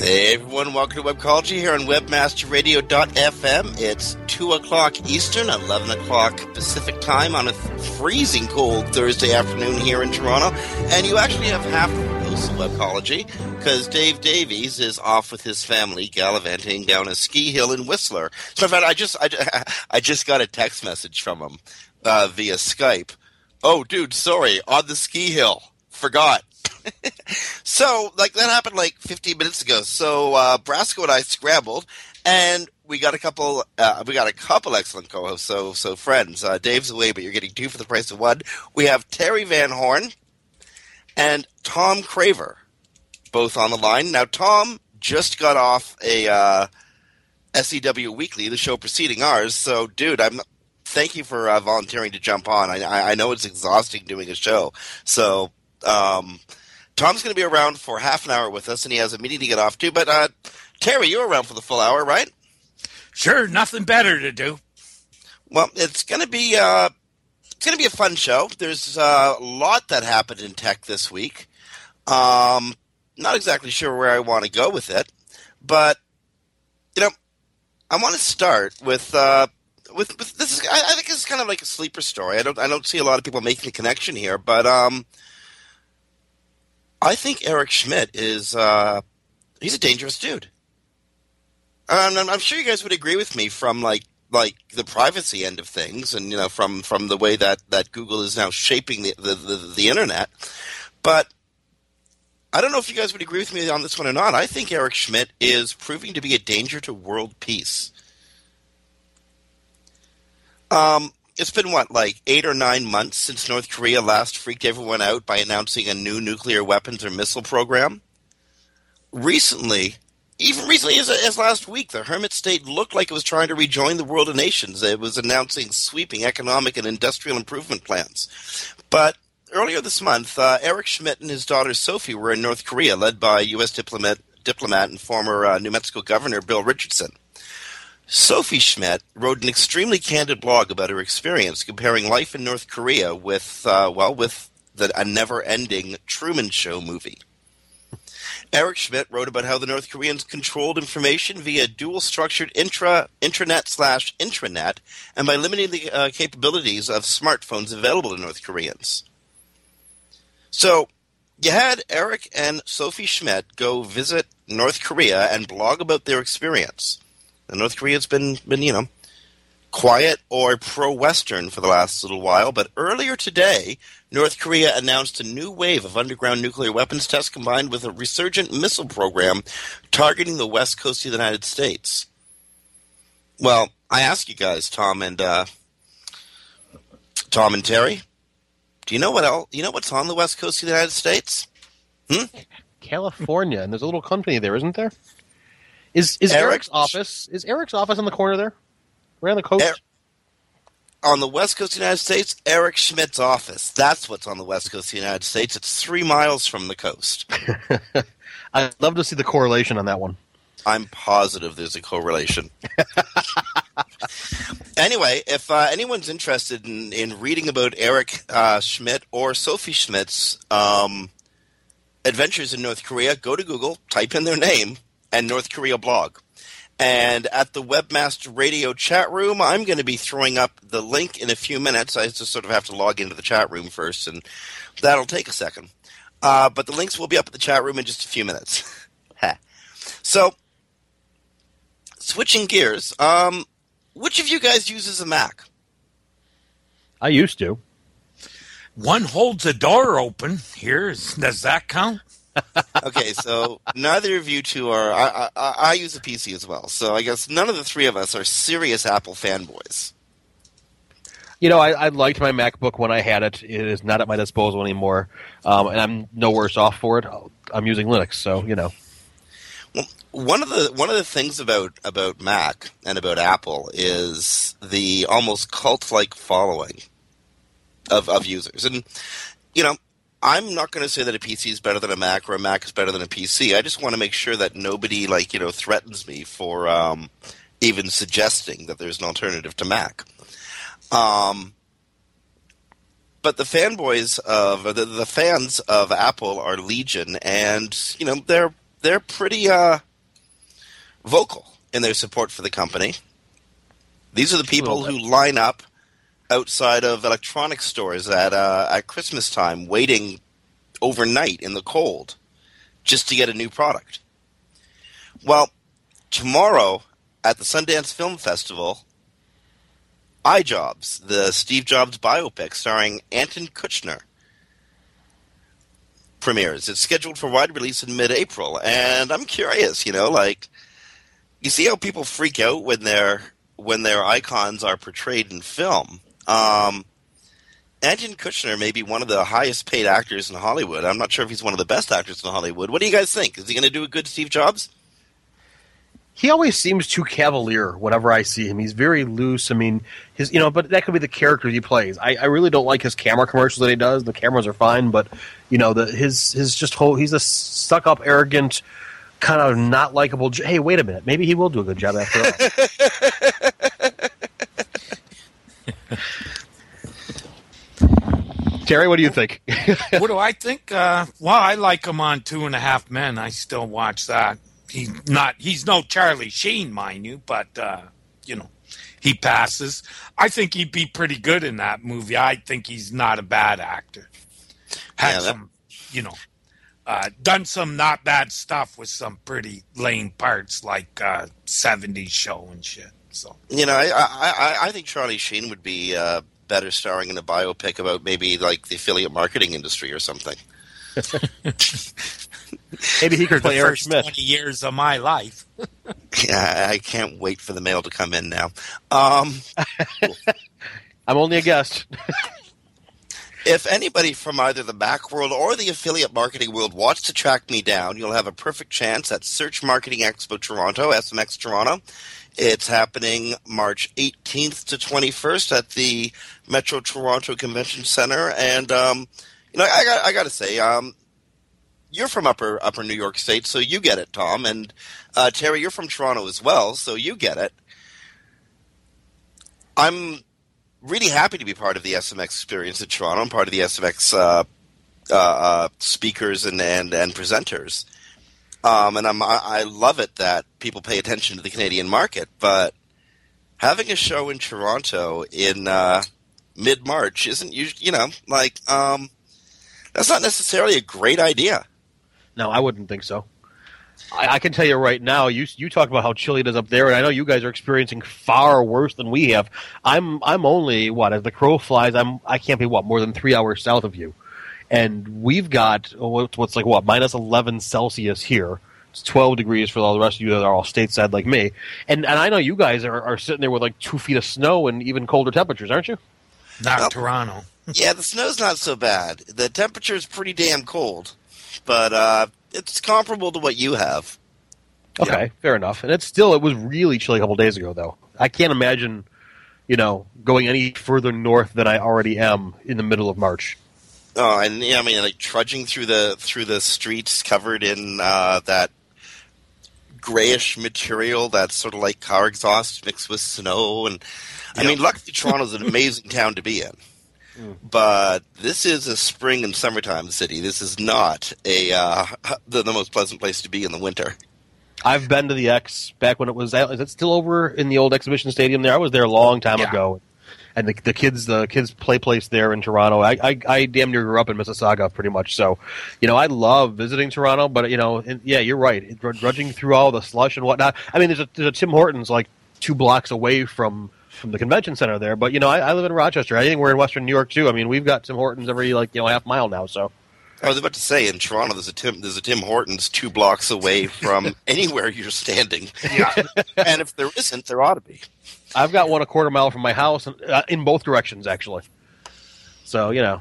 Hey everyone, welcome to Webcology here on WebmasterRadio.fm. It's 2 o'clock Eastern, 11 o'clock Pacific time on a freezing cold Thursday afternoon here in Toronto. And you actually have half the hosts of Webcology because Dave Davies is off with his family gallivanting down a ski hill in Whistler. So in fact, I just, I, I just got a text message from him uh, via Skype. Oh, dude, sorry, on the ski hill. Forgot so, like that happened like 15 minutes ago. So uh, Brasco and I scrambled, and we got a couple. Uh, we got a couple excellent co-hosts. So, so friends, uh, Dave's away, but you're getting two for the price of one. We have Terry Van Horn and Tom Craver, both on the line. Now, Tom just got off a uh, SEW Weekly, the show preceding ours. So, dude, I'm thank you for uh, volunteering to jump on. I, I know it's exhausting doing a show. So, um, Tom's going to be around for half an hour with us, and he has a meeting to get off to. But uh, Terry, you're around for the full hour, right? Sure, nothing better to do. Well, it's going to be uh, it's going to be a fun show. There's uh, a lot that happened in tech this week. Um, not exactly sure where I want to go with it, but you know, I want to start with. Uh, with, with this is I, I think it's kind of like a sleeper story. I don't I don't see a lot of people making the connection here, but um, I think Eric Schmidt is uh, he's a dangerous dude. Um, I'm, I'm, sure you guys would agree with me from like like the privacy end of things, and you know from from the way that that Google is now shaping the the, the, the internet. But I don't know if you guys would agree with me on this one or not. I think Eric Schmidt is proving to be a danger to world peace. Um, it's been what like eight or nine months since North Korea last freaked everyone out by announcing a new nuclear weapons or missile program. Recently, even recently as, as last week, the hermit state looked like it was trying to rejoin the world of nations. It was announcing sweeping economic and industrial improvement plans. But earlier this month, uh, Eric Schmidt and his daughter Sophie were in North Korea, led by U.S. diplomat, diplomat and former uh, New Mexico Governor Bill Richardson. Sophie Schmidt wrote an extremely candid blog about her experience comparing life in North Korea with, uh, well, with the, a never-ending Truman Show movie. Eric Schmidt wrote about how the North Koreans controlled information via dual-structured intra intranet slash intranet, and by limiting the uh, capabilities of smartphones available to North Koreans. So, you had Eric and Sophie Schmidt go visit North Korea and blog about their experience. And North Korea's been, been you know, quiet or pro-Western for the last little while, but earlier today, North Korea announced a new wave of underground nuclear weapons tests combined with a resurgent missile program targeting the west coast of the United States. Well, I ask you guys, Tom and uh, Tom and Terry, do you know what else? You know what's on the west coast of the United States? Hmm? California, and there's a little company there, isn't there? Is is Eric- Eric's office? Is Eric's office on the corner there? Right on the coast. Er- on the west coast of the United States, Eric Schmidt's office. That's what's on the west coast of the United States. It's three miles from the coast. I'd love to see the correlation on that one. I'm positive there's a correlation. anyway, if uh, anyone's interested in, in reading about Eric uh, Schmidt or Sophie Schmidt's um, adventures in North Korea, go to Google, type in their name, and North Korea blog. And at the Webmaster Radio chat room, I'm going to be throwing up the link in a few minutes. I just sort of have to log into the chat room first, and that'll take a second. Uh, but the links will be up at the chat room in just a few minutes. So, switching gears, um, which of you guys uses a Mac? I used to. One holds a door open. Here, does that count? Okay, so neither of you two are. I, I, I use a PC as well, so I guess none of the three of us are serious Apple fanboys. You know, I, I liked my MacBook when I had it. It is not at my disposal anymore, um, and I'm no worse off for it. I'm using Linux, so you know. Well, one of the one of the things about about Mac and about Apple is the almost cult like following of of users, and you know. I'm not going to say that a PC is better than a Mac or a Mac is better than a PC. I just want to make sure that nobody, like you know, threatens me for um, even suggesting that there's an alternative to Mac. Um, but the fanboys of the, the fans of Apple are legion, and you know they're they're pretty uh, vocal in their support for the company. These are the people who line up outside of electronics stores at uh, at Christmas time, waiting overnight in the cold just to get a new product. Well, tomorrow at the Sundance Film Festival, iJobs, the Steve Jobs biopic starring Ashton Kutcher, premieres. It's scheduled for wide release in mid-April, and I'm curious. You know, like you see how people freak out when their when their icons are portrayed in film. Um, Ashton Kutcher may be one of the highest paid actors in Hollywood. I'm not sure if he's one of the best actors in Hollywood. What do you guys think? Is he going to do a good Steve Jobs? He always seems too cavalier whenever I see him. He's very loose. I mean, his you know, but that could be the character he plays. I, I really don't like his camera commercials that he does. The cameras are fine, but you know, the his his just whole he's a stuck up, arrogant, kind of not likable. Hey, wait a minute, maybe he will do a good job after all. Terry, what do you think? what do I think? Uh, well, I like him on Two and a Half Men. I still watch that. He's not. He's no Charlie Sheen, mind you, but uh, you know, he passes. I think he'd be pretty good in that movie. I think he's not a bad actor. Had Yeah, that- some, you know, uh, done some not bad stuff with some pretty lame parts, like uh, '70s show and shit. So You know, I I, I, I think Charlie Sheen would be uh, better starring in a biopic about maybe like the affiliate marketing industry or something. maybe he could the play Eric first Smith. twenty years of my life. Yeah, I can't wait for the mail to come in now. Um, I'm only a guest. If anybody from either the Mac world or the affiliate marketing world wants to track me down, you'll have a perfect chance at Search Marketing Expo Toronto, SMX Toronto. It's happening March 18th to 21st at the Metro Toronto Convention Center, and um, you know, I got I got to say, um, you're from upper upper New York State, so you get it, Tom, and uh, Terry, you're from Toronto as well, so you get it. I'm really happy to be part of the SMX experience in Toronto. I'm part of the SMX uh, uh, uh, speakers and, and, and presenters. Um, and I'm, I, love it that people pay attention to the Canadian market. But having a show in Toronto in uh, mid March isn't usually, you know, like, um, that's not necessarily a great idea. No, I wouldn't think so. I, I can tell you right now. You you talk about how chilly it is up there, and I know you guys are experiencing far worse than we have. I'm I'm only what as the crow flies. I'm I can't be what more than three hours south of you, and we've got oh, what's what's like what minus eleven Celsius here. It's twelve degrees for all the rest of you that are all stateside like me, and and I know you guys are, are sitting there with like two feet of snow and even colder temperatures, aren't you? Not Nope. Toronto. yeah, the snow's not so bad. The temperature is pretty damn cold, but uh, it's comparable to what you have. Okay, fair enough. And it's still it was really chilly a couple days ago though. I can't imagine, you know, going any further north than I already am in the middle of March. Oh, and yeah, I mean, like trudging through the through the streets covered in uh, that grayish material that's sort of like car exhaust mixed with snow, and I mean, luckily Toronto's an amazing town to be in. But this is a spring and summertime city. This is not a uh, the, the most pleasant place to be in the winter. I've been to the X back when it was. Is it still over in the old exhibition stadium there? I was there a long time Yeah. ago, and the, the kids, the kids play place there in Toronto. I, I, I damn near grew up in Mississauga, pretty much. So, you know, I love visiting Toronto. But you know, and, yeah, you're right. Drudging through all the slush and whatnot. I mean, there's a, there's a Tim Hortons like two blocks away from from the convention center there. But you know, I, I live in Rochester. I think we're in Western New York too. I mean, we've got Tim Hortons every like you know half mile now. So. I was about to say in Toronto, there's a Tim there's a Tim Hortons two blocks away from anywhere you're standing. Yeah. and if there isn't, there ought to be. I've got one a quarter mile from my house, uh, in both directions actually. So you know,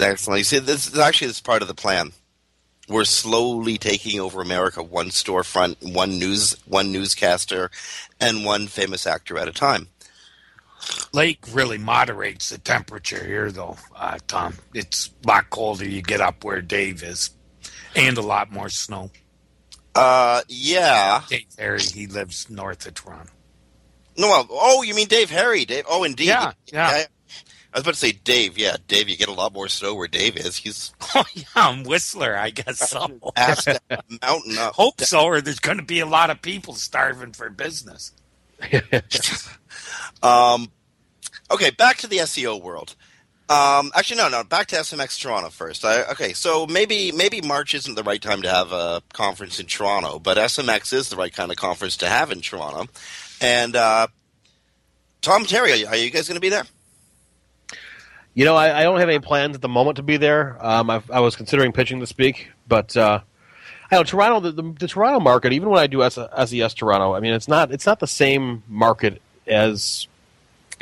Excellent. You see, this is actually this is part of the plan. We're slowly taking over America, one storefront, one news, one newscaster, and one famous actor at a time. Lake really moderates the temperature here, though, uh, Tom. It's a lot colder you get up where Dave is, and a lot more snow. Uh, yeah. Dave Harry, he lives north of Toronto. No, well, oh, you mean Dave Harry? Dave. Oh, indeed. Yeah, yeah. I, I was about to say Dave. Yeah, Dave. You get a lot more snow where Dave is. He's Oh, yeah, I'm Whistler, I guess so. ass mountain up. Hope so, or there's going to be a lot of people starving for business. Um, okay, back to the SEO world. Um, actually, no, no. Back to SMX Toronto first. I, okay, so maybe maybe March isn't the right time to have a conference in Toronto, but SMX is the right kind of conference to have in Toronto. And uh, Tom Terry, are you, guys going to be there? You know, I, I don't have any plans at the moment to be there. Um, I've, I was considering pitching to speak, but uh, I know Toronto, the, the, the Toronto market. Even when I do SES Toronto, I mean, it's not it's not the same market as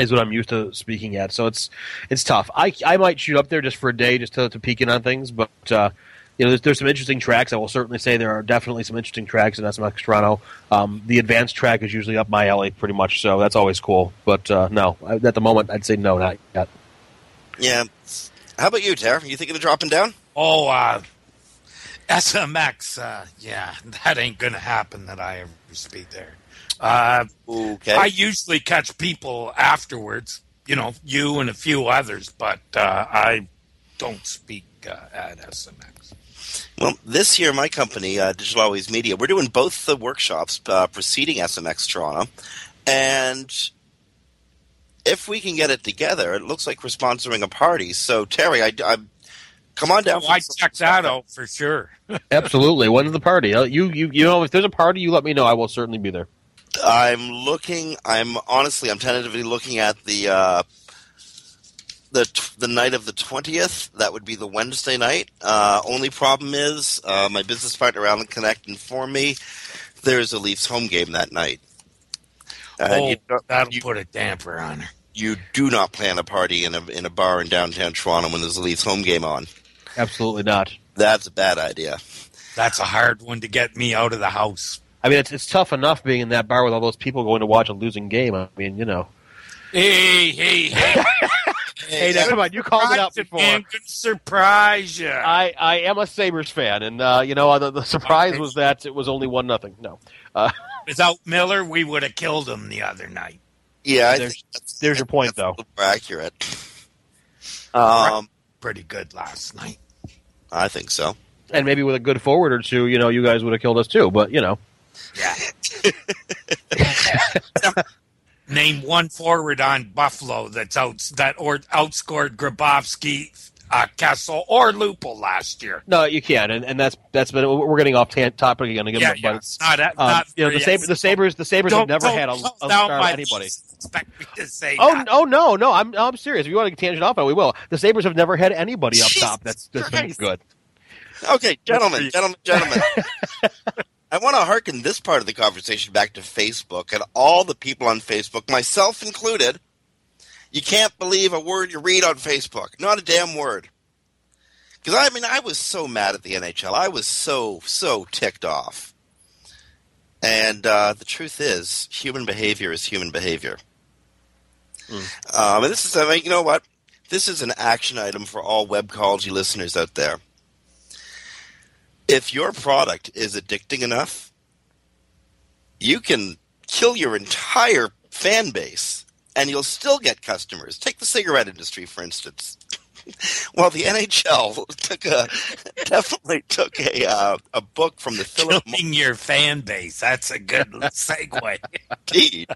as what I'm used to speaking at. So it's it's tough. I, I might shoot up there just for a day, just to, to peek in on things. But uh, you know, there's, there's some interesting tracks. I will certainly say there are definitely some interesting tracks in SMX Toronto. Um, the advanced track is usually up my alley, pretty much. So that's always cool. But uh, no, at the moment, I'd say no, not yet. Yeah. How about you, Tara? You thinking of dropping down? Oh, uh, SMX, uh, yeah, that ain't going to happen that I ever speak there. Uh, Okay. I usually catch people afterwards, you know, you and a few others, but uh, I don't speak uh, at SMX. Well, this year, my company, uh, Digital Always Media, we're doing both the workshops uh, preceding SMX Toronto. And if we can get it together, it looks like we're sponsoring a party. So, Terry, I, I come on down. Oh, for I some- check that out for sure. Absolutely. When's the party? Uh, You, you, you know, if there's a party, you let me know. I will certainly be there. I'm looking. I'm honestly. I'm tentatively looking at the uh, the t- the night of the twentieth. That would be the Wednesday night. Uh, only problem is uh, my business partner Alan K'necht informed me there's a Leafs home game that night. Oh, you, that'll you, put a damper on her. you do not plan a party in a in a bar in downtown Toronto when there's a Leafs home game on. Absolutely not. That's a bad idea. That's a hard one to get me out of the house. I mean, it's, it's tough enough being in that bar with all those people going to watch a losing game. I mean, you know. Hey, hey, hey. Hey, now, come on, you called it out Surprise, before. Man, surprise you. I, I am a Sabres fan, and uh, you know the, the surprise was that it was only one nothing. No, uh, Without Miller, we would have killed him the other night. Yeah, I There's- think that's, there's your point, that's though. more accurate. Um, Pretty good last night. I think so. And maybe with a good forward or two, you know, you guys would have killed us too. But you know, Yeah. Name one forward on Buffalo that's out that or outscored Grabovski, uh, Kessel, or Lupul last year. no, you can, and, and that's that's been we're getting off tan- topic again. again Yeah, but yeah. it's, Not, um, not you know, the, for Saber, yes. the Sabres, the Sabres have Don't- never had a, a star on anybody. Expect me to say Oh, that. oh no, no, I'm I'm serious. If you want to tangent off, it, we will. The Sabres have never had anybody up Jesus top that's that's been good. Okay, gentlemen, gentlemen, gentlemen. I want to hearken this part of the conversation back to Facebook and all the people on Facebook, myself included. You can't believe a word you read on Facebook. Not a damn word. Because I mean, I was so mad at the NHL. I was so so ticked off. And uh, the truth is, human behavior is human behavior. Um, and this is, I mean, you know what? This is an action item for all webcology listeners out there if your product is addicting enough, you can kill your entire fan base and you'll still get customers. Take the cigarette industry, for instance. well, the NHL took a definitely took a uh, a book from the Philip Killing your fan base. That's a good segue. Indeed.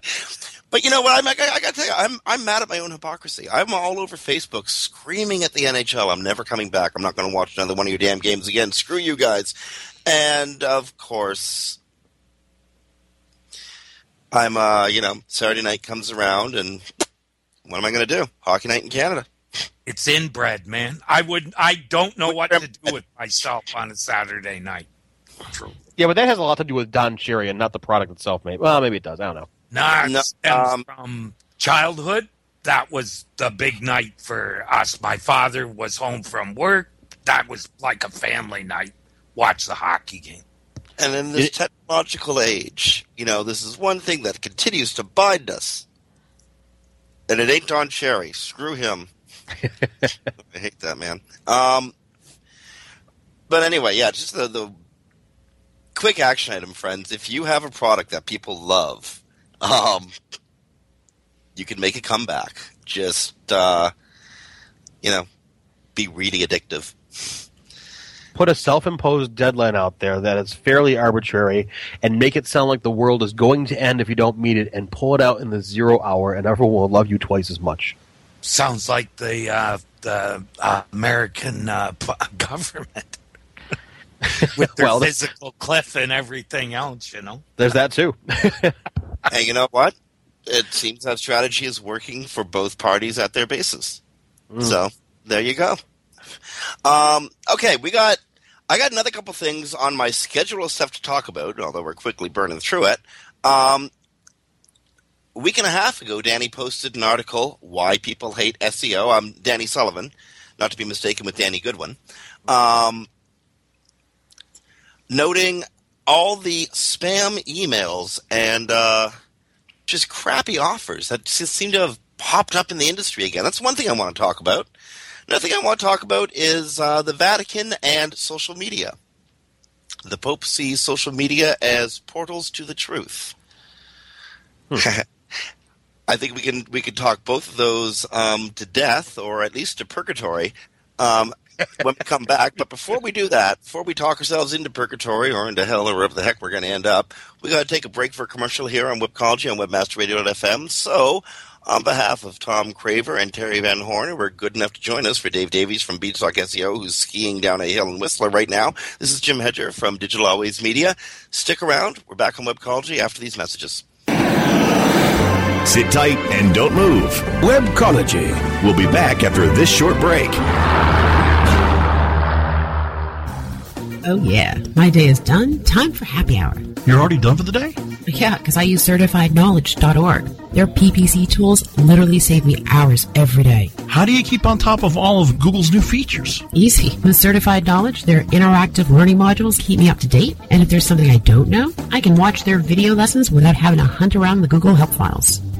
But you know what? I'm, I, I got to tell you, I'm I'm mad at my own hypocrisy. I'm all over Facebook screaming at the NHL. I'm never coming back. I'm not going to watch another one of your damn games again. Screw you guys. And of course, I'm uh, you know, Saturday night comes around, and what am I going to do? Hockey night in Canada. It's inbred, man. I would. I don't know what to do with myself on a Saturday night. True. Yeah, but that has a lot to do with Don Cherry and not the product itself. Maybe. Well, maybe it does. I don't know. Nah, No, stems um, from childhood. That was the big night for us. My father was home from work. That was like a family night. Watch the hockey game. And in this It- technological age, you know, this is one thing that continues to bind us. And it ain't Don Cherry. Screw him. I hate that man. Um, but anyway, yeah, just the, the quick action item, friends. If you have a product that people love, um, you can make a comeback. Just, uh, you know, be really addictive. Put a self-imposed deadline out there that is fairly arbitrary, and make it sound like the world is going to end if you don't meet it, and pull it out in the zero hour, and everyone will love you twice as much. Sounds like the uh, the uh, American uh, p- government with their Well, the- fiscal cliff and everything else. You know. There's that too. And you know what? It seems that strategy is working for both parties at their bases. So there you go. Um, okay, we got. I got another couple things on my schedule of stuff to talk about, although we're quickly burning through it. Um, a week and a half ago, Danny posted an article, Why People Hate SEO. I'm Danny Sullivan, not to be mistaken with Danny Goodwin. Um, noting all the spam emails and uh, just crappy offers that just seem to have popped up in the industry again. That's one thing I want to talk about. Another thing I want to talk about is uh, the Vatican and social media. The Pope sees social media as portals to the truth. I think we can we can talk both of those um, to death, or at least to purgatory, um, when we come back. But before we do that, before we talk ourselves into purgatory or into hell or wherever the heck we're going to end up, we got to take a break for a commercial here on Webcology on WebmasterRadio.fm. So, on behalf of Tom Craver and Terry Van Horn, who were good enough to join us for Dave Davies from Beanstalk SEO, who's skiing down a hill in Whistler right now. This is Jim Hedger from Digital Always Media. Stick around. We're back on Webcology after these messages. Sit tight and don't move. Webcology. We'll be back after this short break. Oh, yeah. My day is done. Time for happy hour. You're already done for the day? Yeah, because I use certifiedknowledge.org. Their PPC tools literally save me hours every day. How do you keep on top of all of Google's new features? Easy. With Certified Knowledge, their interactive learning modules keep me up to date. And if there's something I don't know, I can watch their video lessons without having to hunt around the Google Help files.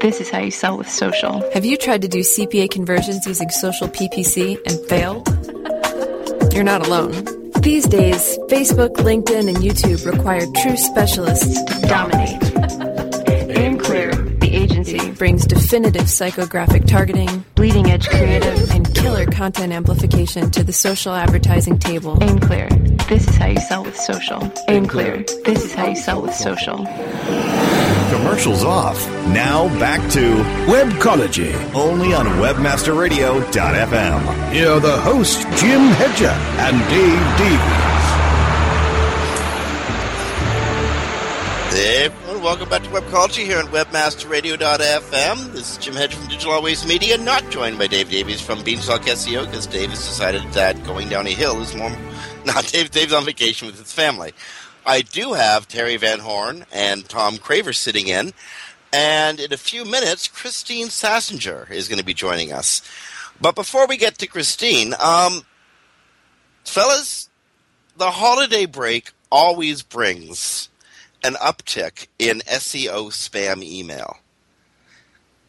This is how you sell with social. Have you tried to do CPA conversions using social PPC and failed? You're not alone. These days, Facebook, LinkedIn, and YouTube require true specialists to dominate. aimClear. The agency brings definitive psychographic targeting, bleeding edge creative, and killer content amplification to the social advertising table. aimClear. This is how you sell with social. aimClear. This is how you sell with social. Commercials off. Now back to Webcology. only on WebmasterRadio.fm. Here are the hosts, Jim Hedger and Dave Davies. Hey everyone, welcome back to Webcology here on WebmasterRadio.fm. This is Jim Hedger from Digital Always Media, not joined by Dave Davies from Beanstalk SEO because Dave has decided that going down a hill is more. Not Dave. Dave's on vacation with his family. I do have Terry Van Horn and Tom Craver sitting in, and in a few minutes, Kristine Schachinger is going to be joining us. But before we get to Kristine, um, fellas, the holiday break always brings an uptick in SEO spam email.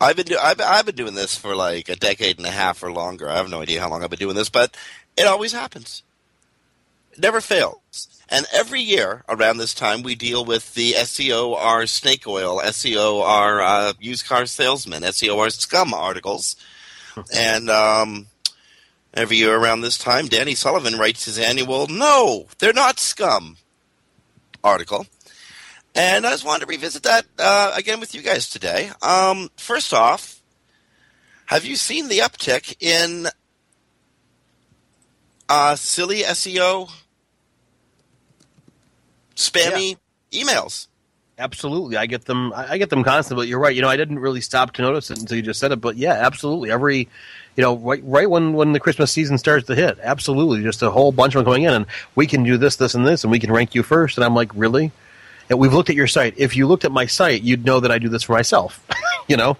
I've been do- I've, I've been doing this for like a decade and a half or longer. I have no idea how long I've been doing this, but it always happens. It never fails. And every year around this time, we deal with the SEOR snake oil, SEOR uh, used car salesman, SEOR scum articles. and um, every year around this time, Danny Sullivan writes his annual "No, they're not scum" article. And I just wanted to revisit that uh, again with you guys today. Um, first off, have you seen the uptick in uh, silly SEO spammy emails? Absolutely, I get them. I I get them constantly. But you're right. You know, I didn't really stop to notice it until you just said it. But yeah, absolutely. Every, you know, right, right when when the Christmas season starts to hit, absolutely, just a whole bunch of them coming in, and we can do this, this, and this, and we can rank you first. And I'm like, really? And we've looked at your site. If you looked at my site, you'd know that I do this for myself. you know.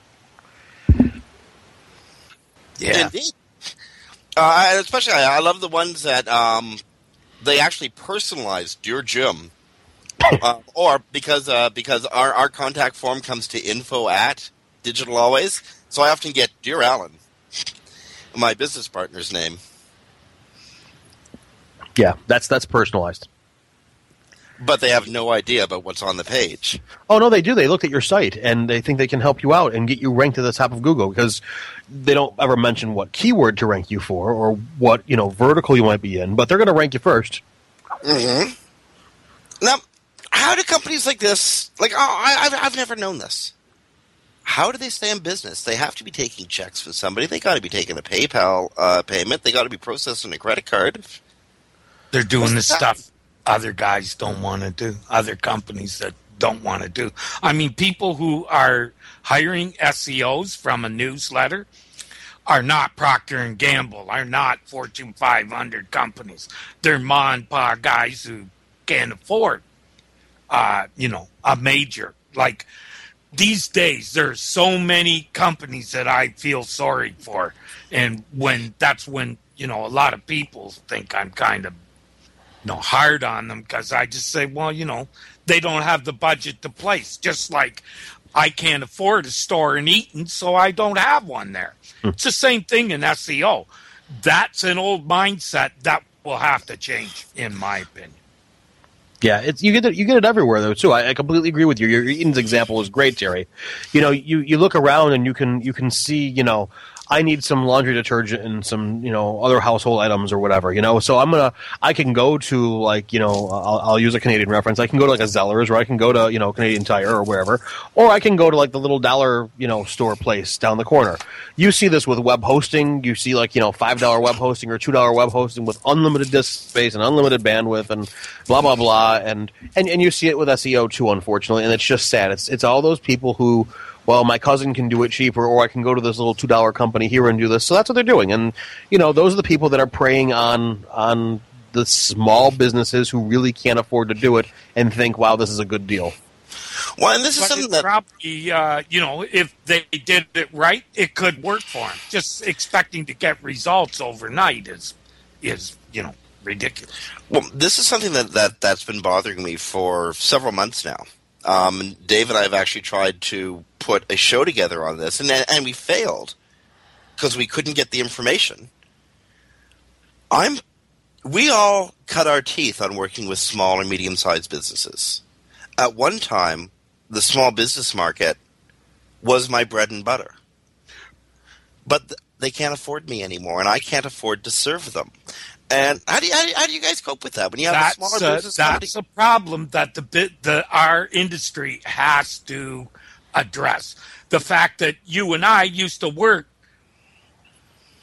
Yeah. Indeed. Uh, and especially, I I love the ones that um, they actually personalize Dear Jim. Uh, or because uh, because our, our contact form comes to info at digital always, so I often get Dear Alan, my business partner's name. Yeah, that's that's personalized. But they have no idea about what's on the page. Oh no, they do. They looked at your site and they think they can help you out and get you ranked at the top of Google because they don't ever mention what keyword to rank you for or what you know vertical you might be in, but they're going to rank you 1st Mm-hmm. Now, how do companies like this, like, oh, I, I've, I've never known this. How do they stay in business? They have to be taking checks from somebody. They got to be taking a PayPal uh, payment. They got to be processing a credit card. They're doing What's the the stuff other guys don't want to do, other companies that don't want to do. I mean, people who are hiring SEOs from a newsletter are not Procter and Gamble, are not Fortune 500 companies. They're ma and pa guys who can't afford, uh, you know, a major. Like these days, there's so many companies that I feel sorry for, and when that's when you know a lot of people think I'm kind of you know hard on them because I just say, well, you know, they don't have the budget to place. Just like I can't afford a store in Eaton, so I don't have one there. It's the same thing in SEO. That's an old mindset that will have to change, in my opinion. Yeah, it's you get it you get it everywhere though too. I, I completely agree with you. Your Eaton's example is great, Jerry. You know, you, you look around and you can you can see you know I need some laundry detergent and some you know other household items or whatever. You know, so I'm gonna I can go to like you know I'll, I'll use a Canadian reference. I can go to like a Zellers or I can go to you know Canadian Tire or wherever, or I can go to like the little dollar you know store place down the corner. You see this with web hosting. You see like you know five dollar web hosting or two dollar web hosting with unlimited disk space and unlimited bandwidth and blah blah blah and and and you see it with SEO too, unfortunately. And it's just sad. It's it's all those people who well, my cousin can do it cheaper, or I can go to this little two dollar company here and do this. So that's what they're doing, and you know, those are the people that are preying on on the small businesses who really can't afford to do it and think, "Wow, this is a good deal." Well, and this is But something that probably, uh, you know, if they did it right, it could work for them. Just expecting to get results overnight is, is you know, ridiculous. Well, this is something that, that that's been bothering me for several months now. Um, Dave and I have actually tried to put a show together on this, and and we failed because we couldn't get the information. I'm. We all cut our teeth on working with small and medium sized businesses. At one time, the small business market was my bread and butter, but th- they can't afford me anymore, and I can't afford to serve them. And how do you, how do you, how do you guys cope with that when you have a That's, smaller uh, business company? that's a problem that the bit the our industry has to address. The fact that you and I used to work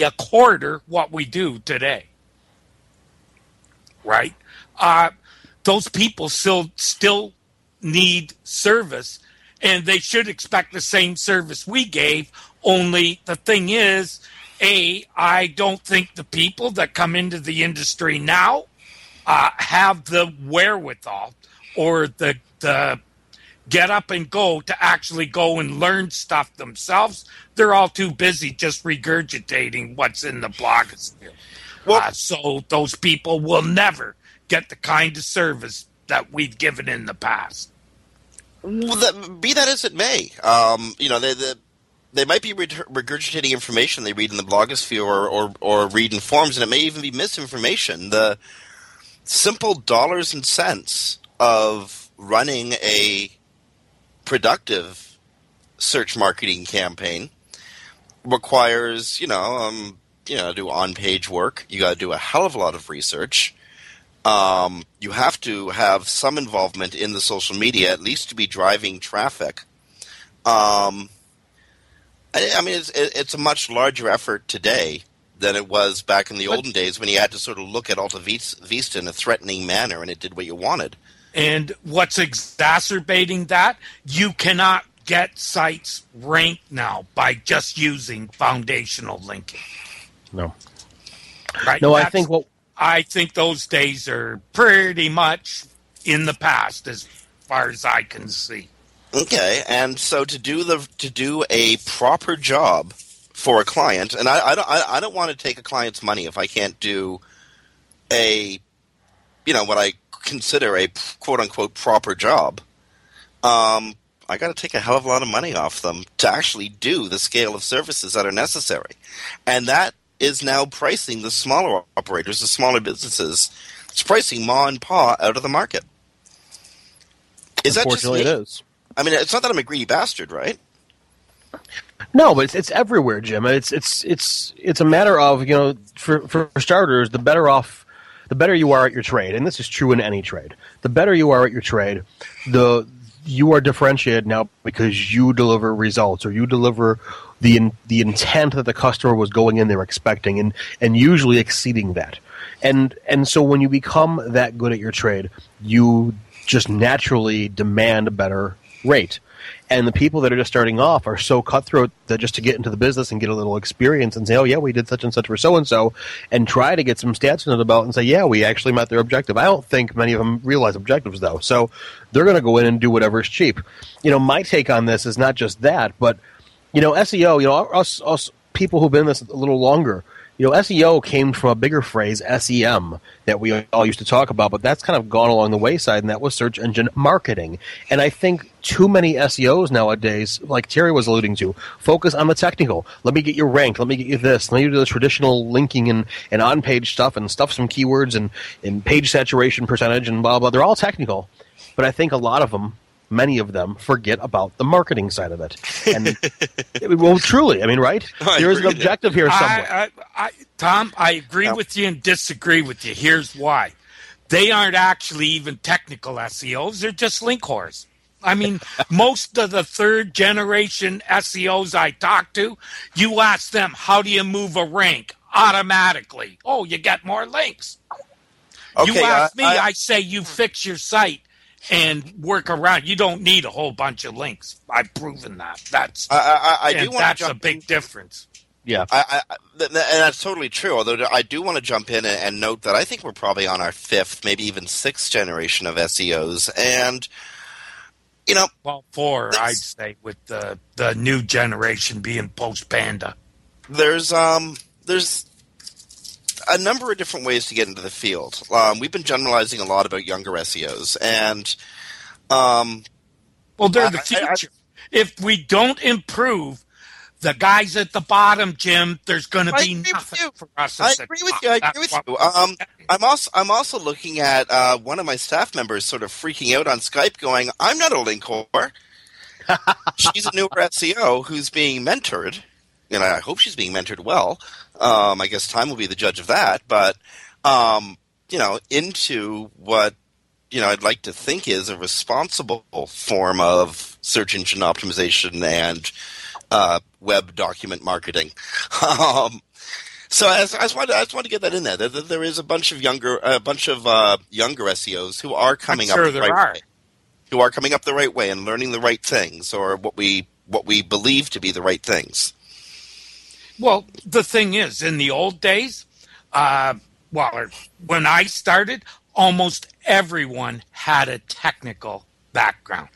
a quarter what we do today, right? Uh, those people still still need service, and they should expect the same service we gave. Only the thing is, a I don't think the people that come into the industry now uh, have the wherewithal or the the get up and go to actually go and learn stuff themselves. They're all too busy just regurgitating what's in the blogosphere. uh, so those people will never get the kind of service that we've given in the past. Well, that, be that as it may, um, you know, they, they, they might be regurgitating information they read in the blogosphere or, or, or read in forums, and it may even be misinformation. The simple dollars and cents of running a productive search marketing campaign requires, you know, um, you know, do on-page work. You got to do a hell of a lot of research. Um, you have to have some involvement in the social media, at least to be driving traffic. Um, I, I mean, it's, it, it's a much larger effort today than it was back in the olden days when you had to sort of look at Alta Vista in a threatening manner and it did what you wanted. And what's exacerbating that? You cannot get sites ranked now by just using foundational linking. No. Right? No, I think what I think those days are pretty much in the past as far as I can see. Okay, and so to do the to do a proper job for a client, and I, I don't I, I don't want to take a client's money if I can't do a you know what I consider a quote unquote proper job. Um, I got to take a hell of a lot of money off them to actually do the scale of services that are necessary, and that is now pricing the smaller operators, the smaller businesses. It's pricing ma and pa out of the market. Is that just Unfortunately, me? it is. I mean, it's not that I'm a greedy bastard, right? No, but it's, it's everywhere, Jim. It's it's it's it's a matter of you know, for for starters, the better off, the better you are at your trade, and this is true in any trade. The better you are at your trade, the you are differentiated now because you deliver results or you deliver the in, the intent that the customer was going in there expecting, and and usually exceeding that. And and so when you become that good at your trade, you just naturally demand better rate. And the people that are just starting off are so cutthroat that just to get into the business and get a little experience and say, oh, yeah, we did such and such for so and so, and try to get some stats under the belt and say, yeah, we actually met their objective. I don't think many of them realize objectives, though. So they're going to go in and do whatever is cheap. You know, my take on this is not just that, but, you know, SEO, you know, us, us people who've been in this a little longer, you know, SEO came from a bigger phrase, SEM, that we all used to talk about, but that's kind of gone along the wayside, and that was search engine marketing. And I think too many SEOs nowadays, like Terry was alluding to, focus on the technical. Let me get you ranked. Let me get you this. Let me do the traditional linking and, and on page stuff and stuff some keywords and, and page saturation percentage and blah, blah. They're all technical. But I think a lot of them many of them forget about the marketing side of it. And well, truly, I mean, right? I There is an objective here somewhere. I, I, I, Tom, I agree with you and disagree with you. Here's why. They aren't actually even technical SEOs. They're just link whores. I mean, most of the third generation SEOs I talk to, you ask them, how do you move a rank? Automatically. Oh, you get more links. you Okay, ask I- me, I- I say you fix your site and work around. You don't need a whole bunch of links. I've proven that. That's I, I, I do want that's to a jump big difference. Yeah, I, I, th- th- and that's totally true. Although I do want to jump in and, and note that I think we're probably on our fifth, maybe even sixth generation of SEOs, and you know, Well, four, I'd say, with the the new generation being post Panda. there's um there's a number of different ways to get into the field. Um, we've been generalizing a lot about younger SEOs, and um, Well, they're I- the I- future. if we don't improve the guys at the bottom, Jim, there's going to be nothing for us. I agree with you. I agree with you. Um, I'm also I'm also looking at uh, one of my staff members sort of freaking out on Skype, going, "I'm not a link whore." she's a newer SEO who's being mentored, and I hope she's being mentored well. Um, I guess time will be the judge of that, but um, you know, into what you know, I'd like to think is a responsible form of search engine optimization and uh, web document marketing. um, so I, just- I just wanted I just wanted to get that in there. There, there- is a bunch of younger a bunch of uh, younger SEOs who are coming sure up the there right are. way, who are coming up the right way and learning the right things or what we what we believe to be the right things. Well, the thing is, in the old days, uh, well, when I started, almost everyone had a technical background,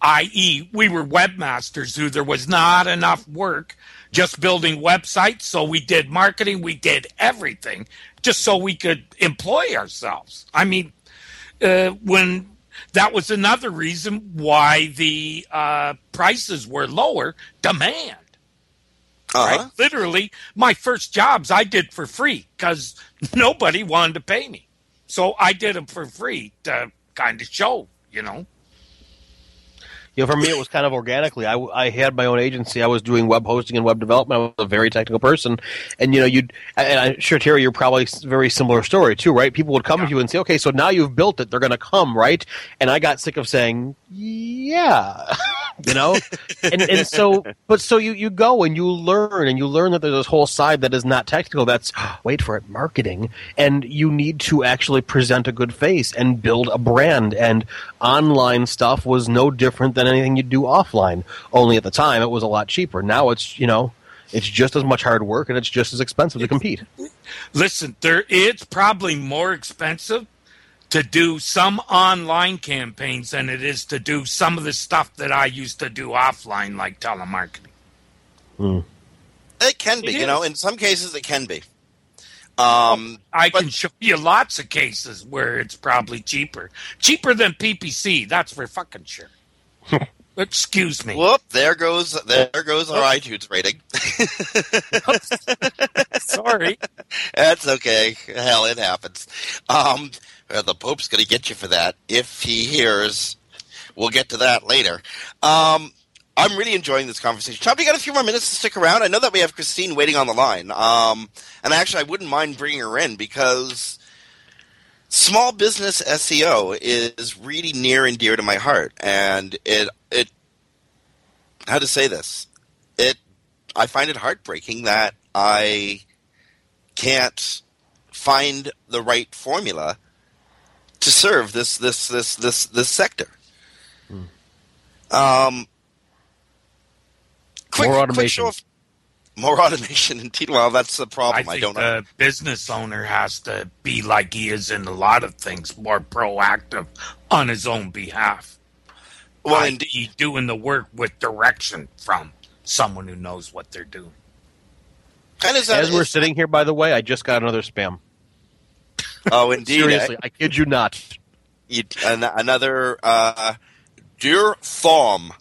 i.e., we were webmasters who there was not enough work just building websites, so we did marketing, we did everything just so we could employ ourselves. I mean, uh, when that was another reason why the uh, prices were lower, demand. Uh-huh. Right? Literally, my first jobs I did for free because nobody wanted to pay me. So I did them for free to kind of show, you know. You know, for me, it was kind of organically. I, I had my own agency. I was doing web hosting and web development. I was a very technical person, and you know, you'd and I'm sure Terry, you're probably very similar story too, right? People would come to you and say, "Okay, so now you've built it. They're going to come, right?" And I got sick of saying, "Yeah," you know, and and so, but so you you go and you learn and you learn that there's this whole side that is not technical. That's wait for it, marketing, and you need to actually present a good face and build a brand. And online stuff was no different than anything you do offline. Only at the time it was a lot cheaper. Now it's you know. It's just as much hard work and it's just as expensive to compete. Listen, there it's probably more expensive to do some online campaigns than it is to do some of the stuff that I used to do offline, like telemarketing. It can be, It you know, in some cases it can be. Um, I can show you lots of cases where it's probably cheaper, cheaper than PPC. That's for fucking sure. Excuse me. Whoop! There goes there goes our iTunes rating. Sorry. That's okay. Hell, it happens. Um, well, the Pope's going to get you for that if he hears. We'll get to that later. Um, I'm really enjoying this conversation. Thom, you got a few more minutes to stick around? I know that we have Kristine waiting on the line. Um, and actually, I wouldn't mind bringing her in because small business SEO is really near and dear to my heart, and it it how to say this it I find it heartbreaking that I can't find the right formula to serve this this this this this sector. Um, quick, More quick automation. show of- more automation, indeed. Well, that's the problem. I, think don't know. business owner has to be like he is in a lot of things, more proactive on his own behalf. Well, i.e., doing the work with direction from someone who knows what they're doing. And is that- As we're sitting here, by the way, I just got another spam. Oh, indeed. Seriously, I kid you not. You, an, another uh, dear Thom.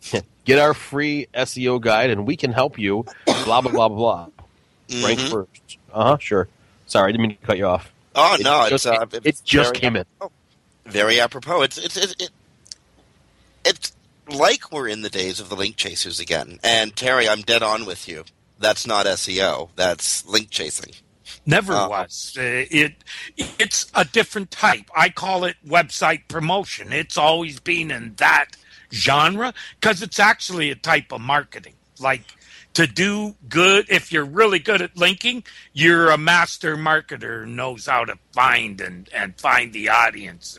Get our free SEO guide, and we can help you. Blah blah blah blah. Rank Mhm. first. Uh huh. Sure. Sorry, I didn't mean to cut you off. Oh It no, just, it's uh, it, it just came in. apropos. Very apropos. It's it's it, it, it's like we're in the days of the link chasers again. And Terry, I'm dead on with you. That's not SEO. That's link chasing. Never Uh, was. It it's a different type. I call it website promotion. It's always been in that genre because it's actually a type of marketing. Like to do good, if you're really good at linking, you're a master marketer knows how to find and and find the audience.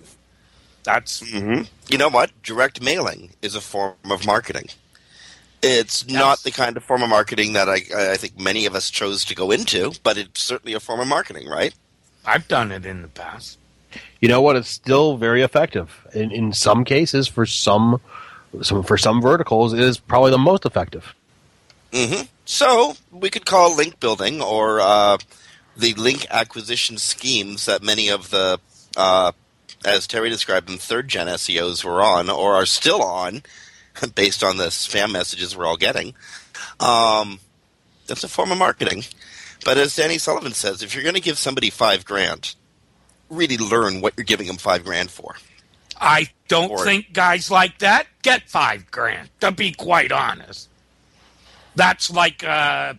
That's hmm You know what? Direct mailing is a form of marketing. It's not the kind of form of marketing that I, I think many of us chose to go into, but it's certainly a form of marketing, right? I've done it in the past. You know what? It's still very effective. In in some cases, for some, some for some verticals, it is probably the most effective. hmm So we could call link building or uh, the link acquisition schemes that many of the, uh, as Terry described them, third gen SEOs were on or are still on, based on the spam messages we're all getting. Um, that's a form of marketing. But as Danny Sullivan says, if you're going to give somebody five grand, really learn what you're giving them five grand for. I don't Or- think guys like that get five grand. To be quite honest, that's like uh,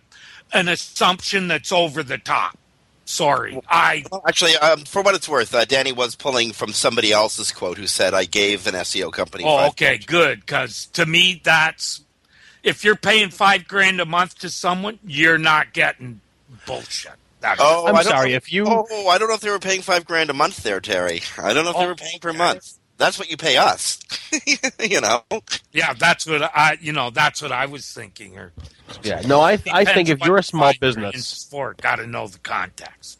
an assumption that's over the top. Sorry, I Actually, um, for what it's worth, uh, Danny was pulling from somebody else's quote who said, "I gave an SEO company." Oh, five okay, good. Because to me, that's if you're paying five grand a month to someone, you're not getting bullshit. That's, Oh, I'm I sorry, know- if you- Oh, I don't know if they were paying five grand a month there, Terry. I don't know if they were paying per month. That's what you pay us. you know. yeah, that's what I, you know, that's what I was thinking. Or Yeah. No, I I think if you're a small business, for got to know the context.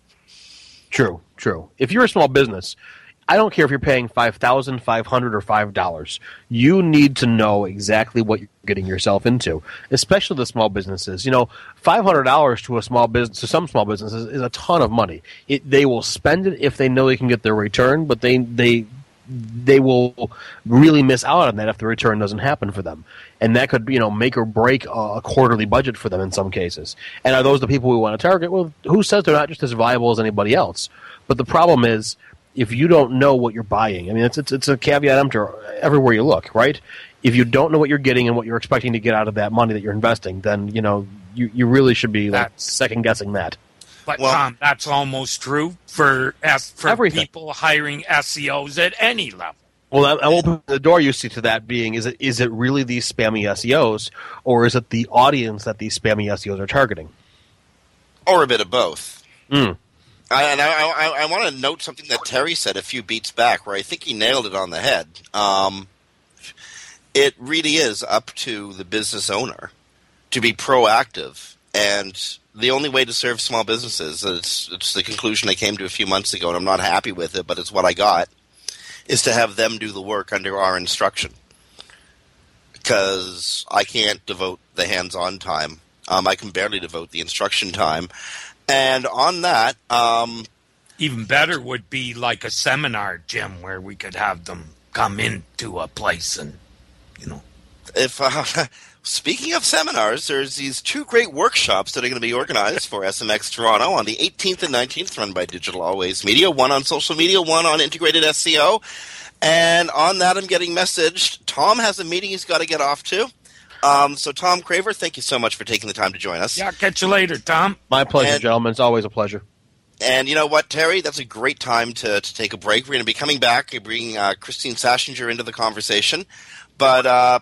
True, true. If you're a small business, I don't care if you're paying five thousand, five hundred, or five dollars. You need to know exactly what you're getting yourself into, especially the small businesses. You know, five hundred dollars to a small business, to some small businesses, is a ton of money. It, they will spend it if they know they can get their return, but they they they will really miss out on that if the return doesn't happen for them. And that could, you know, make or break a, a quarterly budget for them in some cases. And are those the people we want to target? Well, who says they're not just as viable as anybody else? But the problem is, if you don't know what you're buying, I mean, it's, it's, it's a caveat emptor everywhere you look, right? If you don't know what you're getting and what you're expecting to get out of that money that you're investing, then, you know, you, you really should be like, second guessing that. But Thom, that's almost true for for Everything. people hiring SEOs at any level. Well, that, that will open the door you see to that being is it is it really these spammy SEOs or is it the audience that these spammy SEOs are targeting? or a bit of both. Mm. I, and I, I, I want to note something that Terry said a few beats back, where I think he nailed it on the head. Um, it really is up to the business owner to be proactive, and the only way to serve small businesses it's, it's the conclusion I came to a few months ago, and I'm not happy with it, but it's what I got is to have them do the work under our instruction because I can't devote the hands-on time. Um, I can barely devote the instruction time, and on that, um, Even better would be like a seminar, Jim, where we could have them come into a place and if uh, speaking of seminars, there's these two great workshops that are going to be organized for SMX Toronto on the 18th and 19th, run by Digital Always Media. One on social media, one on integrated SEO. And on that, I'm getting messaged. Thom has a meeting he's got to get off to. Um, so, Thom Craver, thank you so much for taking the time to join us. yeah, catch you later, Thom. My pleasure, And- gentlemen. It's always a pleasure. And you know what, Terry? That's a great time to, to take a break. We're going to be coming back and bringing uh, Kristine Schachinger into the conversation. But uh,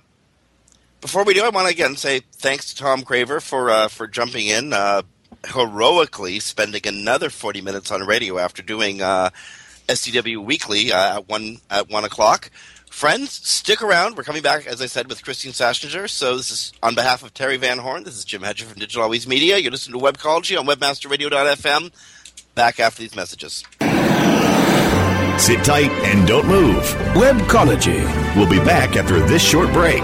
before we do, I want to again say thanks to Thom Craver for uh, for jumping in, uh, heroically spending another forty minutes on radio after doing uh, SDW Weekly uh, at one at one o'clock. Friends, stick around. We're coming back, as I said, with Kristine Schachinger. So this is on behalf of Terry Van Horn. This is Jim Hedger from Digital Always Media. You're listening to Webcology on WebmasterRadio.fm. Back after these messages. Sit tight and don't move. Webcology. We'll be back after this short break.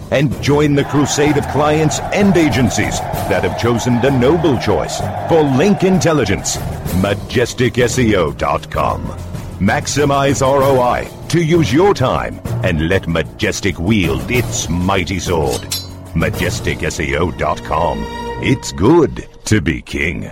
And join the crusade of clients and agencies that have chosen the noble choice for link intelligence. MajesticSEO.com. Maximize ROI to use your time and let Majestic wield its mighty sword. MajesticSEO.com. It's good to be king.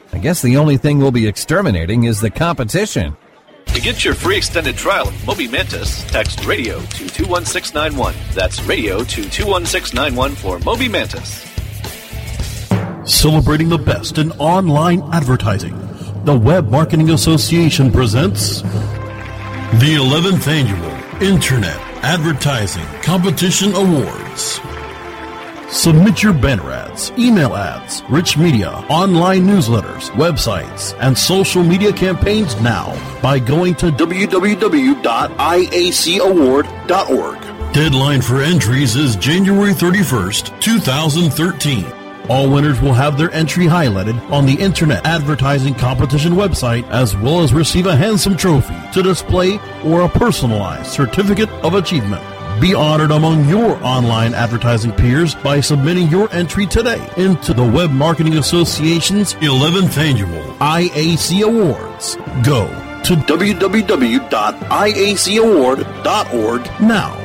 I guess the only thing we'll be exterminating is the competition. To get your free extended trial of Moby Mantis, text radio to 21691. That's radio to 21691 for Moby Mantis. Celebrating the best in online advertising, the Web Marketing Association presents the 11th Annual Internet Advertising Competition Awards. Submit your banner ads, email ads, rich media, online newsletters, websites, and social media campaigns now by going to www.iacaward.org. Deadline for entries is January 31st, 2013. All winners will have their entry highlighted on the Internet Advertising Competition website as well as receive a handsome trophy to display or a personalized certificate of achievement. Be honored among your online advertising peers by submitting your entry today into the Web Marketing Association's 11th Annual IAC Awards. Go to www.iacaward.org now.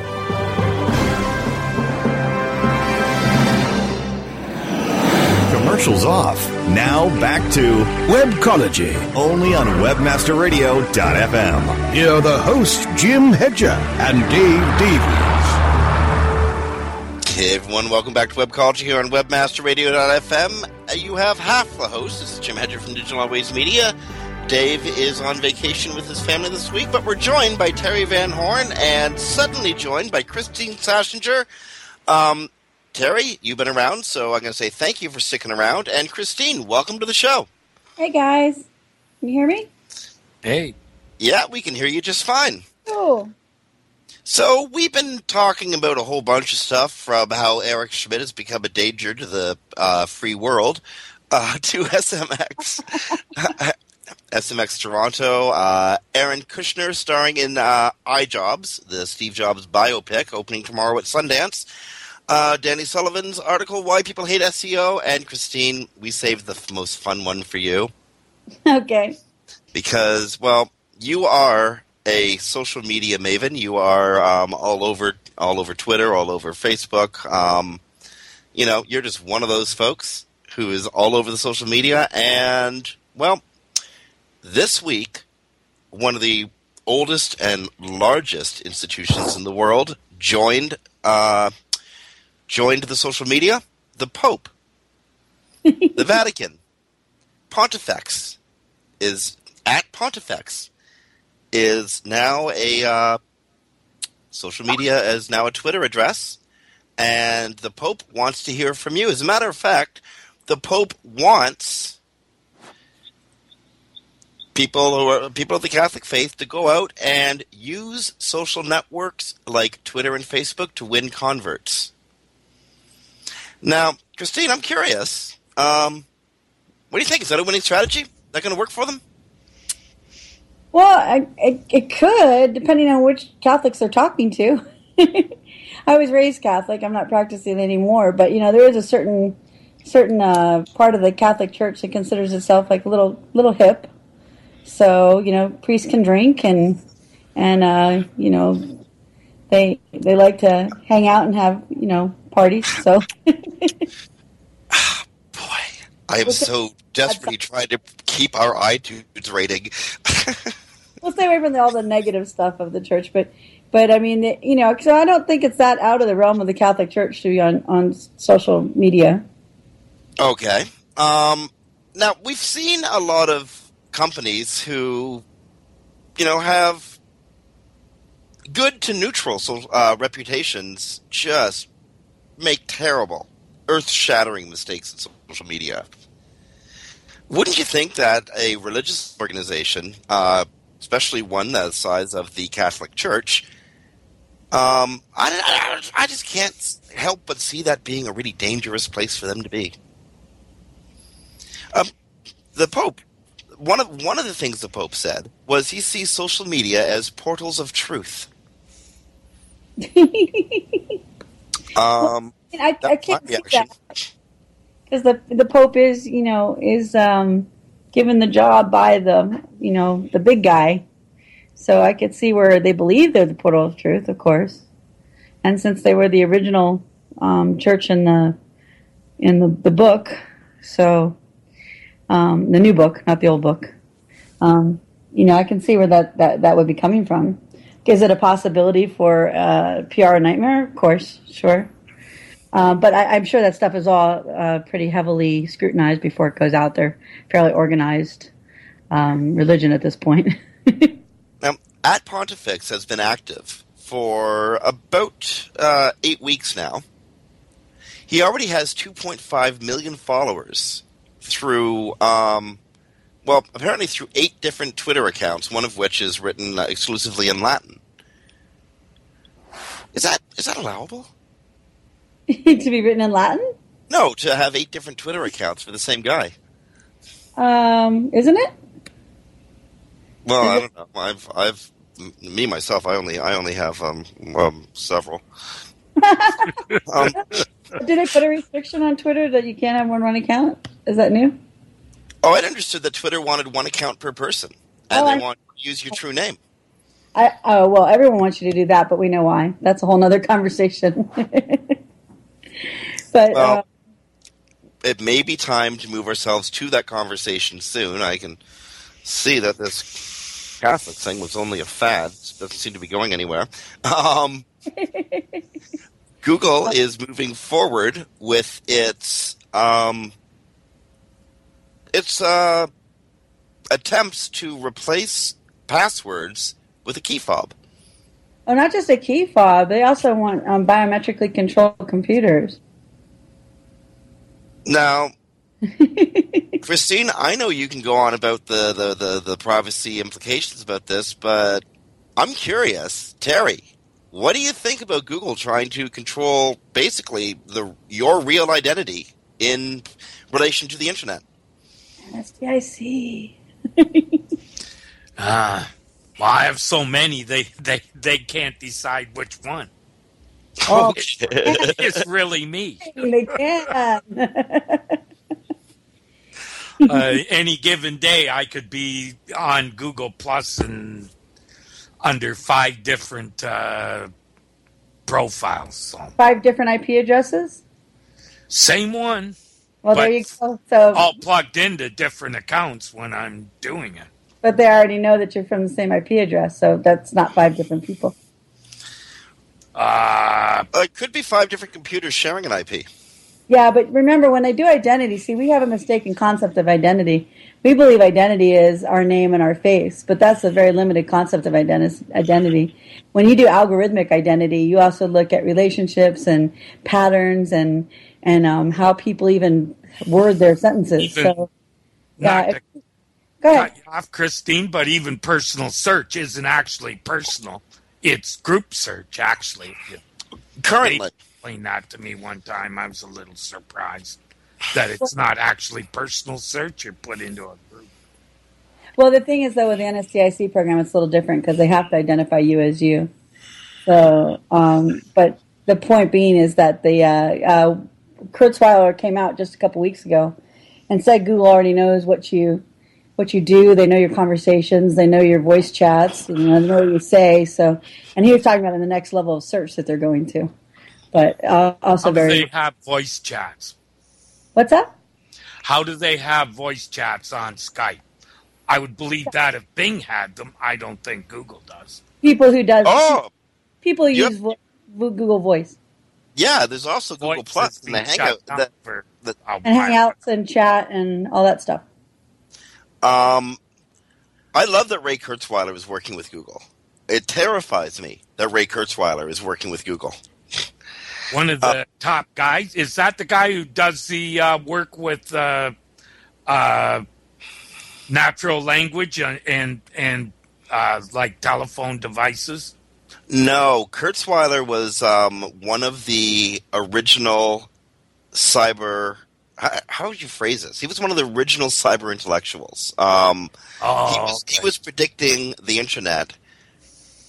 Commercials off. Now back to Webcology, only on WebmasterRadio.fm. Here are the hosts, Jim Hedger and Dave Davies. Hey everyone, welcome back to Webcology here on WebmasterRadio.fm. Uh, You have half the host. This is Jim Hedger from Digital Always Media. Dave is on vacation with his family this week, but we're joined by Terry Van Horn and suddenly joined by Kristine Schachinger. Um, Terry, you've been around, so I'm going to say thank you for sticking around. And Kristine, welcome to the show. Hey guys, can you hear me? Hey. Yeah, we can hear you just fine. Cool. So we've been talking about a whole bunch of stuff from how Eric Schmidt has become a danger to the uh, free world uh, to SMX, SMX Toronto, uh, Aaron Kushner starring in uh, iJobs, the Steve Jobs biopic, opening tomorrow at Sundance. Uh, Danny Sullivan's article, Why People Hate SEO, and Kristine, we saved the f- most fun one for you Okay. because, well, you are a social media maven. You are um, all over, all over Twitter, all over Facebook. Um, you know, you're just one of those folks who is all over the social media. And well, this week, one of the oldest and largest institutions in the world joined uh, joined the social media. The Pope, the Vatican, Pontifex is at Pontifex is now a uh, social media is now a Twitter address, and the Pope wants to hear from you. As a matter of fact, the Pope wants people who are people of the Catholic faith to go out and use social networks like Twitter and Facebook to win converts. Now, Kristine, I'm curious. Um, what do you think? Is that a winning strategy? Is That going to work for them? Well, I, it, it could, depending on which Catholics they're talking to. I was raised Catholic. I'm not practicing anymore, but you know there is a certain certain uh, part of the Catholic Church that considers itself like a little little hip. So you know, priests can drink and and uh, you know they they like to hang out and have you know So I am so desperately trying to keep our iTunes rating. we'll stay away from the, all the negative stuff of the church, but but I mean, it- you know, so I don't think it's that out of the realm of the Catholic Church to be on on social media. Okay. Um, now we've seen a lot of companies who, you know, have good to neutral so, uh, reputations just make terrible, earth-shattering mistakes in social media. Wouldn't you think that a religious organization, uh, especially one the size of the Catholic Church, um, I, I, I just can't help but see that being a really dangerous place for them to be. Um, the Pope, one of one of the things the Pope said was he sees social media as portals of truth. um, I, I can't see that because the the Pope is you know is um, given the job by the you know the big guy, so I could see where they believe they're the portal of truth, of course, and since they were the original um, church in the in the the book, so um, the new book, not the old book. Um, you know, I can see where that, that, that would be coming from. Is it a possibility for uh, PR nightmare? Of course, sure. Uh, but I, I'm sure that stuff is all uh, pretty heavily scrutinized before it goes out there. Fairly organized um, religion at this point. Um, at Pontifex has been active for about uh, eight weeks now. He already has 2.5 million followers through, um, well, apparently through eight different Twitter accounts, one of which is written uh, exclusively in Latin. Is that is that allowable? to be written in Latin? No, to have eight different Twitter accounts for the same guy. Um, isn't it? Well, I don't know. I've I've me myself. I only I only have um, um several. um, Did they put a restriction on Twitter that you can't have more than one account? Is that new? Oh, I'd understood that Twitter wanted one account per person, and Oh, they I- want to use your true name. I, oh well, everyone wants you to do that, but we know why. That's a whole nother conversation. but Well, uh, it may be time to move ourselves to that conversation soon. I can see that this Catholic thing was only a fad. It doesn't seem to be going anywhere. Um, Google is moving forward with its um, its uh, attempts to replace passwords with a key fob. oh, not just a key fob. They also want um, biometrically controlled computers. Now, Kristine, I know you can go on about the, the, the, the privacy implications about this, but I'm curious. Terry, what do you think about Google trying to control basically the your real identity in relation to the internet? NSTIC. Ah, well, I have so many they they they can't decide which one. Oh, it's really me. they can. Uh, any given day, I could be on Google Plus and under five different uh, profiles. So Five different IP addresses. same one, Well, there you go. So, all plugged into different accounts when I'm doing it. but they already know that you're from the same IP address, so that's not five different people. Uh, it could be five different computers sharing an IP. Yeah, but remember when they do identity, see, we have a mistaken concept of identity. We believe identity is our name and our face, but that's a very limited concept of identi- identity. When you do algorithmic identity, you also look at relationships and patterns and and um, how people even word their sentences. Even- So, yeah, not if- go ahead. off, Kristine, but even personal search isn't actually personal. It's group search, actually. Currently. They explained that to me one time. I was a little surprised that it's not actually personal search you're put into a group. Well, the thing is, though, with the NSTIC program, it's a little different because they have to identify you as you. So, um, but the point being is that the uh, uh, Kurzweiler came out just a couple weeks ago and said Google already knows what you what you do. They know your conversations. They know your voice chats. Know, they know what you say. So, and he was talking about in the next level of search that they're going to. But uh, also How very. they have voice chats? What's that? How do they have voice chats on Skype? I would believe that if Bing had them. I don't think Google does. People who does. Oh, People Yep. use vo- Google Voice. Yeah. There's also Google Voice and the Hangout. The, for the, and Hangouts and chat and all that stuff. Um, I love that Ray Kurzweiler is working with Google. It terrifies me that Ray Kurzweiler is working with Google. One of the top guys. Is that the guy who does the uh, work with uh, uh, natural language and and, and uh, like telephone devices? No, Kurzweiler was um, one of the original cyber. How, how would you phrase this? He was one of the original cyber intellectuals. Um, Oh, he, was, he was predicting the internet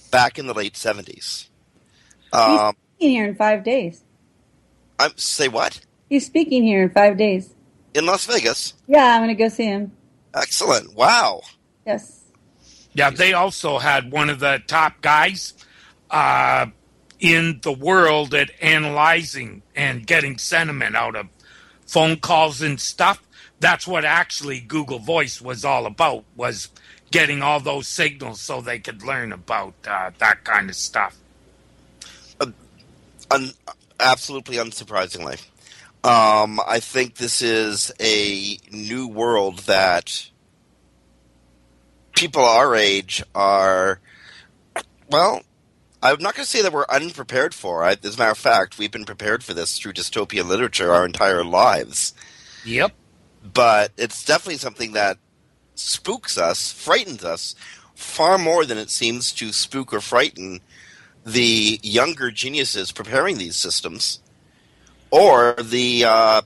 back in the late seventies. Um, He's speaking here in five days. I'm say what He's speaking here in five days. in Las Vegas? Yeah, I'm going to go see him. Excellent! Wow. Yes. Yeah, they also had one of the top guys uh, in the world at analyzing and getting sentiment out of phone calls and stuff. That's what actually Google Voice was all about was getting all those signals so they could learn about uh, that kind of stuff. Un- absolutely unsurprisingly. Um, I think this is a new world that people our age are. Well, I'm not going to say that we're unprepared for. I, as a matter of fact, we've been prepared for this through dystopian literature our entire lives. Yep. But it's definitely something that spooks us, frightens us, far more than it seems to spook or frighten the younger geniuses preparing these systems or the uh,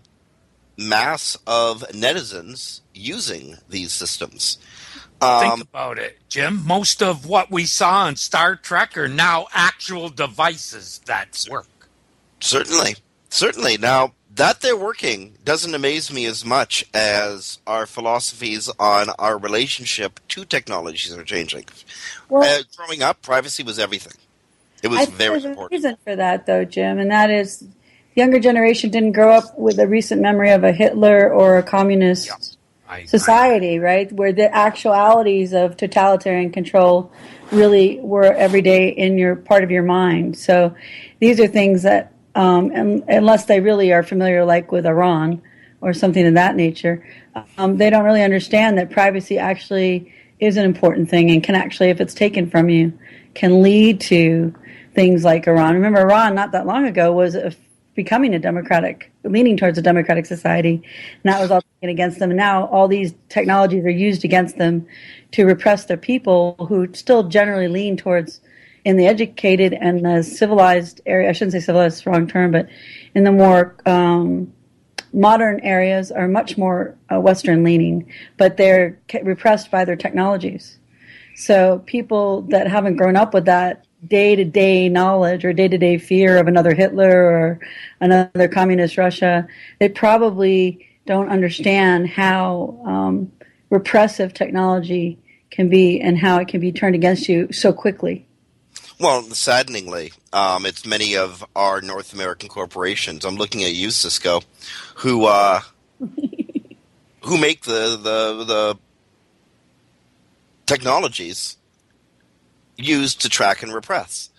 mass of netizens using these systems. Think Um, about it, Jim. Most of what we saw on Star Trek are now actual devices that work. Certainly, certainly. Now that they're working doesn't amaze me as much as our philosophies on our relationship to technologies are changing. Well- uh, growing up, privacy was everything. It was I think very there's a important. reason for that, though, Jim, and that is the younger generation didn't grow up with a recent memory of a Hitler or a communist society, right? Where the actualities of totalitarian control really were every day in your part of your mind. So these are things that, um, un- unless they really are familiar, like with Iran or something of that nature, um, they don't really understand that privacy actually is an important thing and can actually, if it's taken from you, can lead to things like Iran. Remember, Iran not that long ago was a, becoming a democratic, leaning towards a democratic society, and that was all taken against them. And now all these technologies are used against them to repress their people, who still generally lean towards, in the educated and the civilized area. I shouldn't say civilized, wrong term, but in the more um, modern areas are much more uh, Western leaning, but they're repressed by their technologies. So people that haven't grown up with that day to day knowledge or day to day fear of another Hitler or another communist Russia, they probably don't understand how um, repressive technology can be and how it can be turned against you so quickly. Well, saddeningly, um, it's many of our North American corporations. I'm looking at you, Cisco, who uh, who make the, the the technologies used to track and repress.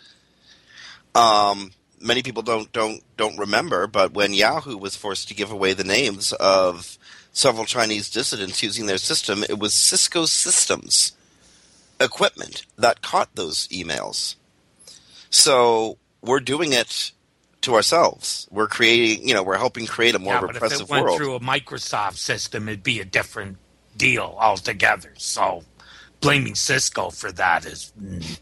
Um, many people don't don't don't remember, but when Yahoo was forced to give away the names of several Chinese dissidents using their system, it was Cisco Systems equipment that caught those emails. So we're doing it to ourselves. We're creating, you know, we're helping create a more yeah, but if repressive it went world. through a Microsoft system, it'd be a different deal altogether. So blaming Cisco for that is, mm,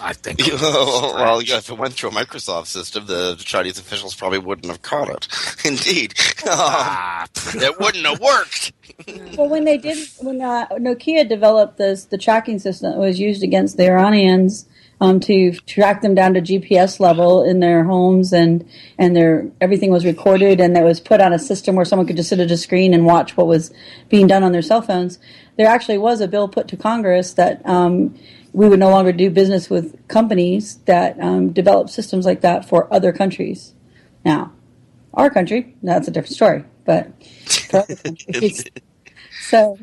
I think, a little well, yeah, if it went through a Microsoft system, the Chinese officials probably wouldn't have caught it. Indeed, Um, it wouldn't have worked. well, when they did, when uh, Nokia developed this, the tracking system that was used against the Iranians um, to track them down to GPS level in their homes, and and their everything was recorded, and it was put on a system where someone could just sit at a screen and watch what was being done on their cell phones. There actually was a bill put to Congress that. Um, we would no longer do business with companies that um, develop systems like that for other countries. Now, our country, that's a different story, but for other countries. so,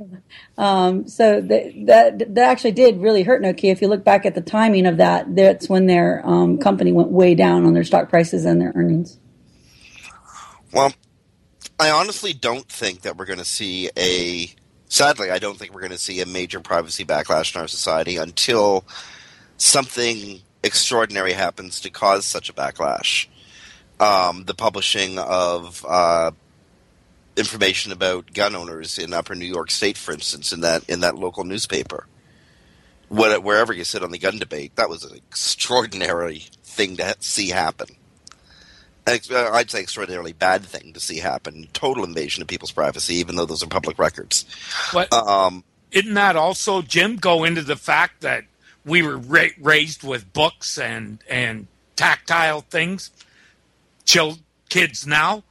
um, so that, that that actually did really hurt Nokia. If you look back at the timing of that, that's when their um, company went way down on their stock prices and their earnings. Well, I honestly don't think that we're going to see a. Sadly, I don't think we're going to see a major privacy backlash in our society until something extraordinary happens to cause such a backlash. um, the publishing of uh, information about gun owners in Upper New York State, for instance, in that in that local newspaper. What, wherever you sit on the gun debate, that was an extraordinary thing to see happen. Uh, I'd say extraordinarily bad thing to see happen. Total invasion of people's privacy, even though those are public records. But um, isn't that also, Jim, go into the fact that we were ra- raised with books and and tactile things? Chill kids now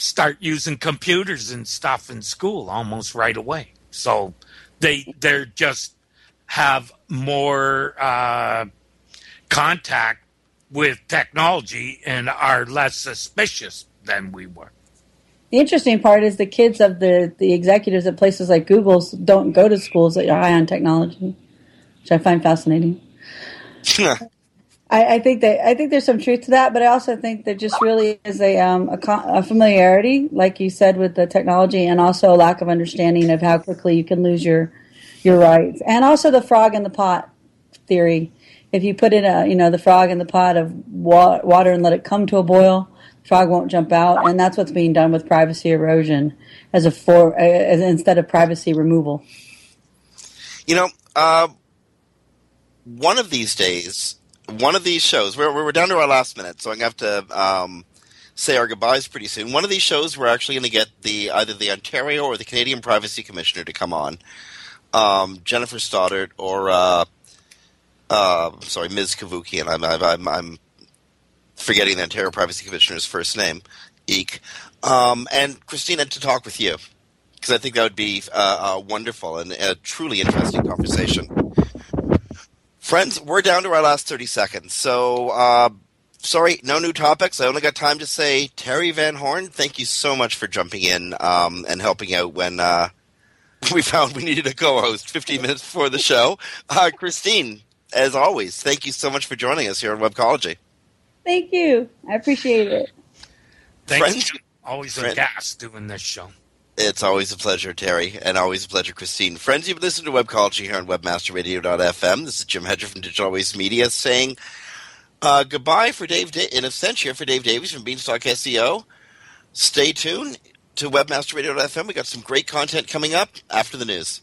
start using computers and stuff in school almost right away. So they they're just have more uh, contact with technology and are less suspicious than we were. The interesting part is the kids of the, the executives at places like Google's don't go to schools that are high on technology, which I find fascinating. I, I, think that I think there's some truth to that, but I also think there just really is a, um, a, a, familiarity, like you said, with the technology, and also a lack of understanding of how quickly you can lose your your rights, and also the frog in the pot theory. If you put in a you know the frog in the pot of wa- water and let it come to a boil, the frog won't jump out, and that's what's being done with privacy erosion as a for as instead of privacy removal. You know, uh, one of these days one of these shows, we're, we're down to our last minute, so I'm going to have to um, say our goodbyes pretty soon. One of these shows, we're actually going to get the either the Ontario or the Canadian Privacy Commissioner to come on, um, Jennifer Stoddart or uh, uh, sorry, Ms. Cavoukian. I'm, I'm, I'm forgetting the Ontario Privacy Commissioner's first name, Eek, um, and Christina to talk with you because I think that would be uh, uh, wonderful and a truly interesting conversation. Friends, we're down to our last 30 seconds. So, uh, sorry, no new topics. I only got time to say, Terry Van Horn, thank you so much for jumping in um, and helping out when uh, we found we needed a co host 15 minutes before the show. Uh, Kristine, as always, thank you so much for joining us here on Webcology. Thank you. I appreciate it. Thanks. Friends, always a gas doing this show. It's always a pleasure, Terry, and always a pleasure, Kristine. Friends, you've listened to Webcology here on WebmasterRadio.fm. This is Jim Hedger from Digital Always Media saying uh, goodbye for Dave da- in absentia for Dave Davies from Beanstalk SEO. Stay tuned to WebmasterRadio.fm. We got some great content coming up after the news.